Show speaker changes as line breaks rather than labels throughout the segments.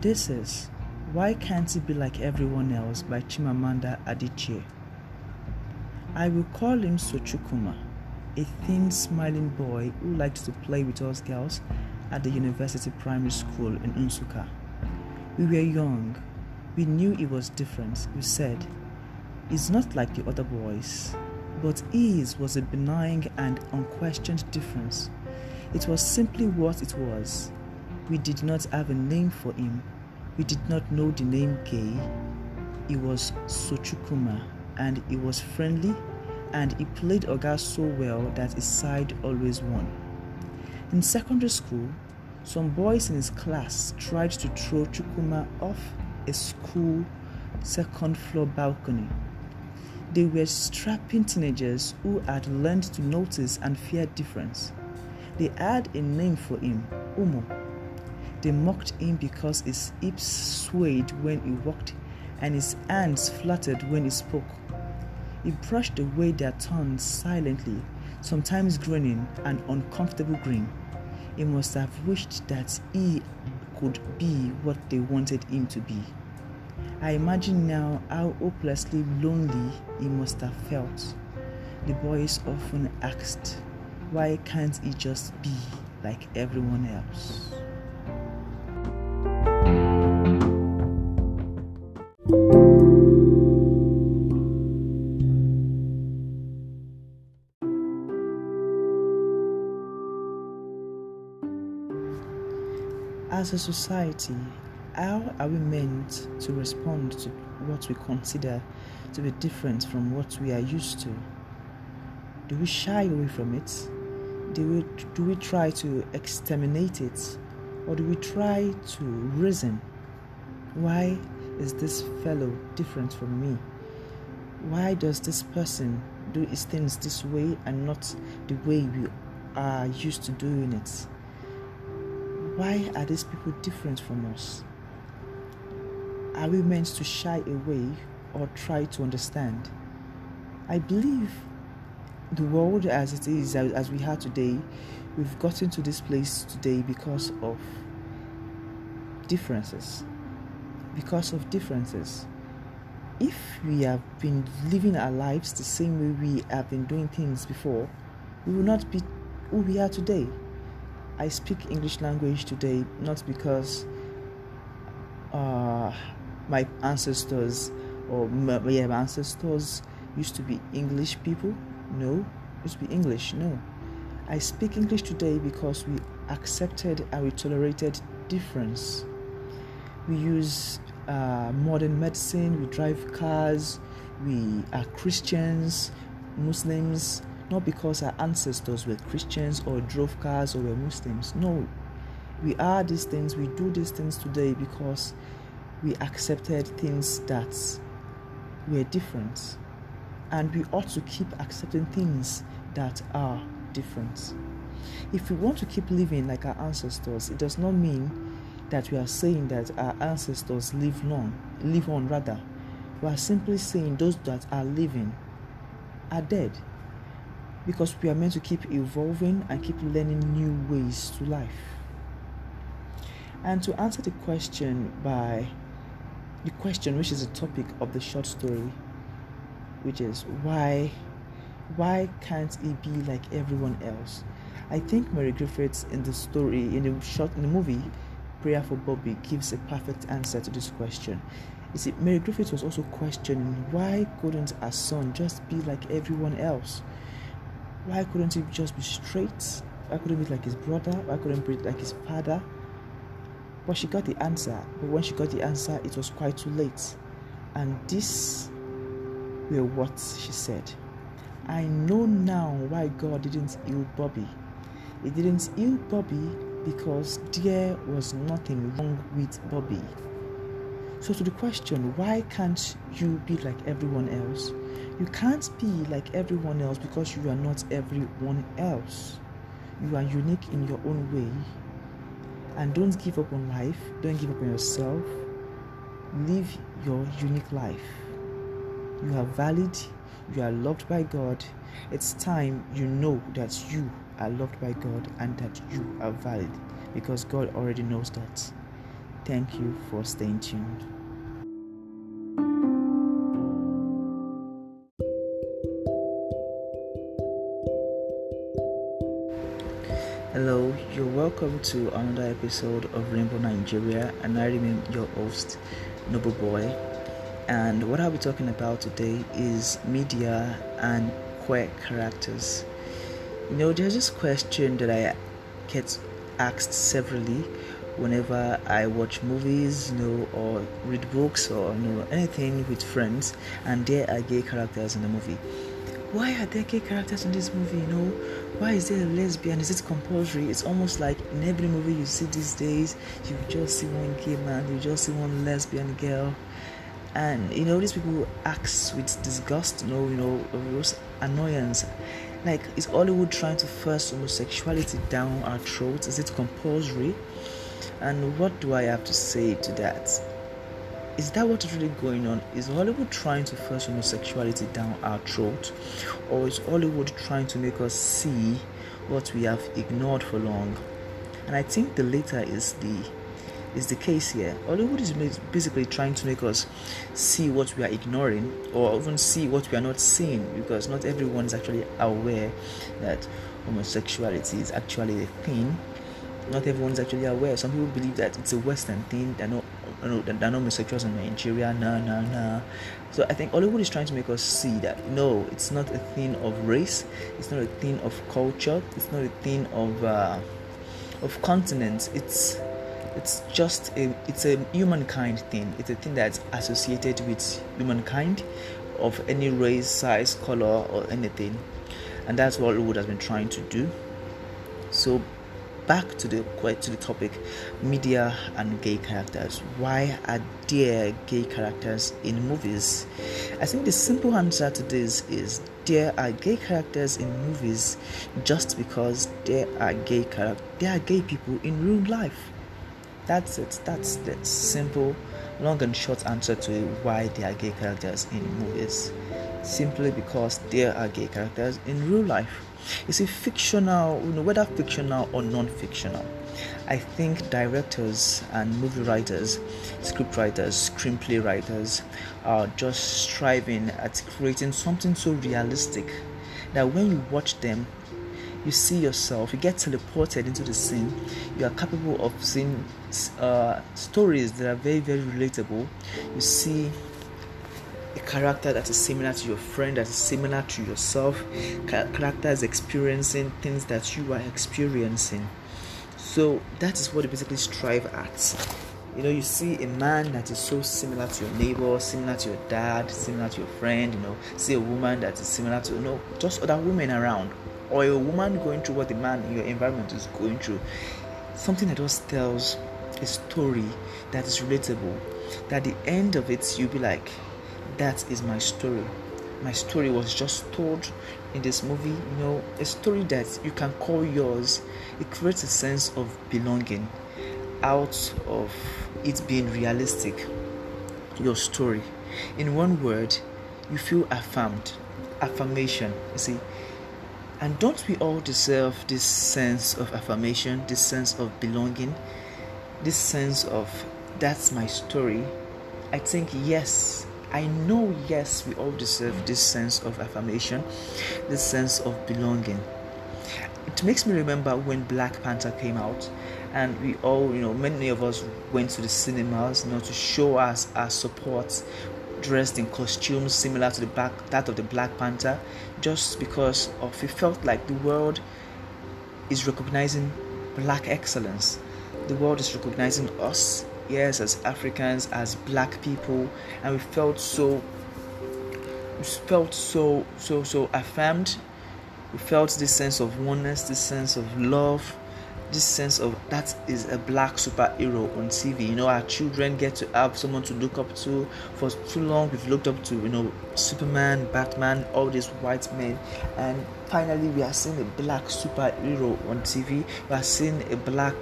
This is Why Can't He Be Like Everyone Else by Chimamanda Adichie. I will call him Sochukuma, a thin, smiling boy who liked to play with us girls at the university primary school in Nsukka. We were young. We knew he was different. We said, He's not like the other boys. But his was a benign and unquestioned difference. It was simply what it was. We did not have a name for him. We did not know the name Gay. He was Sochukuma and he was friendly and he played Oga so well that his side always won. In secondary school, some boys in his class tried to throw Chukwuma off a school second floor balcony. They were strapping teenagers who had learned to notice and fear difference. They had a name for him, Umo. They mocked him because his hips swayed when he walked and his hands fluttered when he spoke. He brushed away their tongues silently, sometimes grinning an uncomfortable grin. He must have wished that he could be what they wanted him to be. I imagine now how hopelessly lonely he must have felt. The boys often asked, Why can't he just be like everyone else? As a society, how are we meant to respond to what we consider to be different from what we are used to? Do we shy away from it? Do we, do we try to exterminate it? Or do we try to reason? Why is this fellow different from me? Why does this person do his things this way and not the way we are used to doing it? Why are these people different from us? Are we meant to shy away or try to understand? I believe the world as it is, as we are today, we've gotten to this place today because of differences. Because of differences. If we have been living our lives the same way we have been doing things before, we will not be who we are today. I speak English language today not because uh, my ancestors or my, yeah, my ancestors used to be English people. No, used to be English. No, I speak English today because we accepted and we tolerated difference. We use uh, modern medicine. We drive cars. We are Christians, Muslims, not because our ancestors were Christians or drove cars or were Muslims. No, we are these things, we do these things today because we accepted things that were different. And we ought to keep accepting things that are different. If we want to keep living like our ancestors, it does not mean that we are saying that our ancestors live long, live on rather. We are simply saying those that are living are dead because we are meant to keep evolving and keep learning new ways to life. And to answer the question by the question which is the topic of the short story, which is why why can't he be like everyone else? I think Mary Griffiths in the story in the short in the movie Prayer for Bobby gives a perfect answer to this question. You see, Mary Griffiths was also questioning why couldn't her son just be like everyone else? Why couldn't he just be straight? Why couldn't he be like his brother? Why couldn't he be like his father? But she got the answer. But when she got the answer, it was quite too late. And this were what she said. I know now why God didn't heal Bobby. He didn't heal Bobby because there was nothing wrong with Bobby. So, to the question, why can't you be like everyone else? You can't be like everyone else because you are not everyone else. You are unique in your own way. And don't give up on life, don't give up on yourself. Live your unique life. You are valid, you are loved by God. It's time you know that you are loved by God and that you are valid because God already knows that. Thank you for staying tuned. Hello, you're welcome to another episode of Rainbow Nigeria, and I remain your host, Noble Boy. And what I'll be talking about today is media and queer characters. You know, there's this question that I get asked severally whenever I watch movies, you know, or read books or you know anything with friends, and there are gay characters in the movie. Why are there gay characters in this movie? You know, why is there a lesbian? Is it compulsory? It's almost like in every movie you see these days, you just see one gay man, you just see one lesbian girl, and you know these people act with disgust, you know, you know, annoyance. Like, is Hollywood trying to force homosexuality down our throats? Is it compulsory? And what do I have to say to that? Is that what is really going on? Is Hollywood trying to force homosexuality down our throat? Or is Hollywood trying to make us see what we have ignored for long? And I think the latter is the is the case here. Hollywood is basically trying to make us see what we are ignoring or even see what we are not seeing because not everyone is actually aware that homosexuality is actually a thing. Not everyone is actually aware. Some people believe that it's a Western thing. They're not, you know, they're not homosexuals in Nigeria. Nah, nah, nah. So I think Hollywood is trying to make us see that no, it's not a thing of race. It's not a thing of culture. It's not a thing of uh, of continents. It's it's just a it's a humankind thing it's a thing that's associated with humankind of any race size color or anything and that's what hollywood has been trying to do so back to the to the topic media and gay characters why are there gay characters in movies i think the simple answer to this is there are gay characters in movies just because there are gay there are gay people in real life that's it. That's the simple, long and short answer to why there are gay characters in movies. Simply because there are gay characters in real life. You see, fictional, you know, whether fictional or non-fictional, I think directors and movie writers, script writers, screenplay writers are just striving at creating something so realistic that when you watch them, you see yourself, you get teleported into the scene, you are capable of seeing uh, stories that are very, very relatable. You see a character that is similar to your friend, that is similar to yourself, character characters experiencing things that you are experiencing. So that is what you basically strive at. You know, you see a man that is so similar to your neighbor, similar to your dad, similar to your friend, you know, see a woman that is similar to, you know, just other women around or a woman going through what the man in your environment is going through. Something that just tells a story that is relatable. That the end of it, you'll be like, that is my story. My story was just told in this movie, you know, a story that you can call yours. It creates a sense of belonging out of it being realistic. Your story. In one word, you feel affirmed. Affirmation. You see, and don't we all deserve this sense of affirmation, this sense of belonging, this sense of that's my story? I think yes, I know yes, we all deserve this sense of affirmation, this sense of belonging. It makes me remember when Black Panther came out and we all, you know, many of us went to the cinemas, you know, to show us our support dressed in costumes similar to the back that of the Black Panther, just because of it felt like the world is recognizing black excellence. The world is recognizing us, yes, as Africans, as black people, and we felt so we felt so so so affirmed. We felt this sense of oneness, this sense of love, this sense of that is a black superhero on TV. You know, our children get to have someone to look up to. For too long, we've looked up to you know Superman, Batman, all these white men, and finally, we are seeing a black superhero on TV. We are seeing a black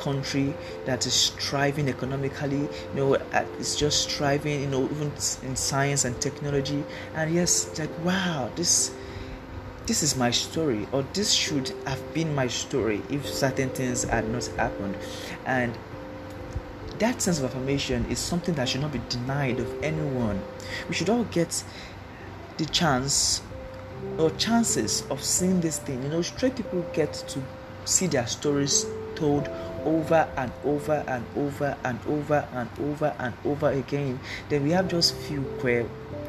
country that is striving economically you know it's just striving you know even in science and technology and yes like wow this this is my story or this should have been my story if certain things had not happened and that sense of affirmation is something that should not be denied of anyone. We should all get the chance or chances of seeing this thing. You know, straight people get to see their stories told over and over and over and over and over and over again. Then we have just few queer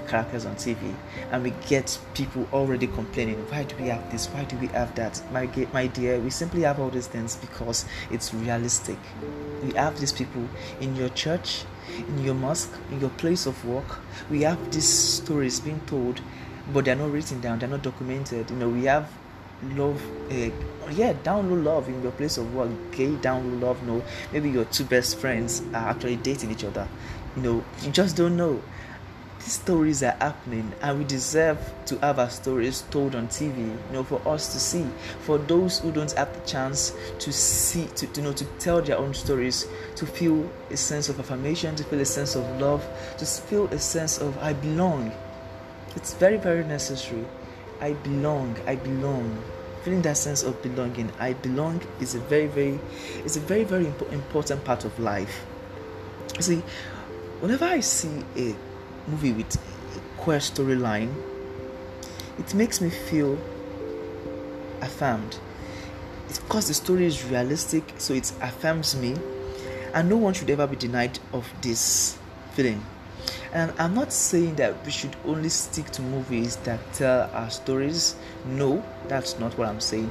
characters on TV, and we get people already complaining. Why do we have this? Why do we have that? My my dear, we simply have all these things because it's realistic. We have these people in your church, in your mosque, in your place of work. We have these stories being told, but they're not written down. They're not documented. You know, we have love uh, yeah download love in your place of work gay download love no maybe your two best friends are actually dating each other. You know you just don't know. These stories are happening and we deserve to have our stories told on tv you know for us to see. For those who don't have the chance to see to you know to tell their own stories to feel a sense of affirmation to feel a sense of love to feel a sense of i belong. It's very very necessary I belong, I belong. Feeling that sense of belonging, I belong is a very, very, it's a very, very impo- important part of life. See, whenever I see a movie with a queer storyline, it makes me feel affirmed. It's because the story is realistic, so it affirms me, and no one should ever be denied of this feeling. And I'm not saying that we should only stick to movies that tell our stories. No, that's not what I'm saying.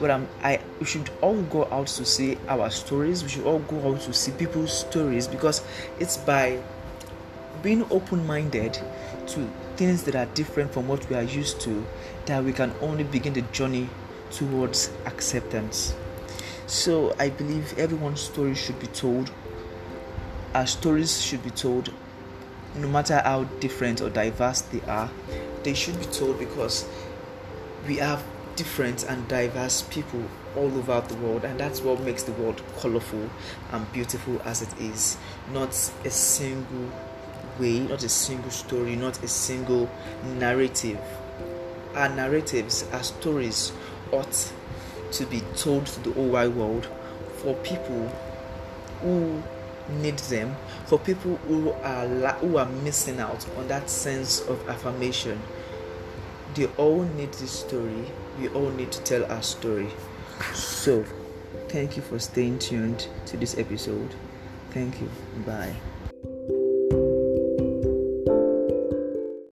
But I'm, I we should all go out to see our stories. We should all go out to see people's stories because it's by being open-minded to things that are different from what we are used to that we can only begin the journey towards acceptance. So I believe everyone's story should be told. Our stories should be told no matter how different or diverse they are, they should be told because we have different and diverse people all over the world, and that's what makes the world colorful and beautiful as it is. Not a single way, not a single story, not a single narrative. Our narratives, our stories ought to be told to the whole wide world for people who need them for people who are who are missing out on that sense of affirmation. They all need this story. We all need to tell our story. So thank you for staying tuned to this episode. Thank you. Bye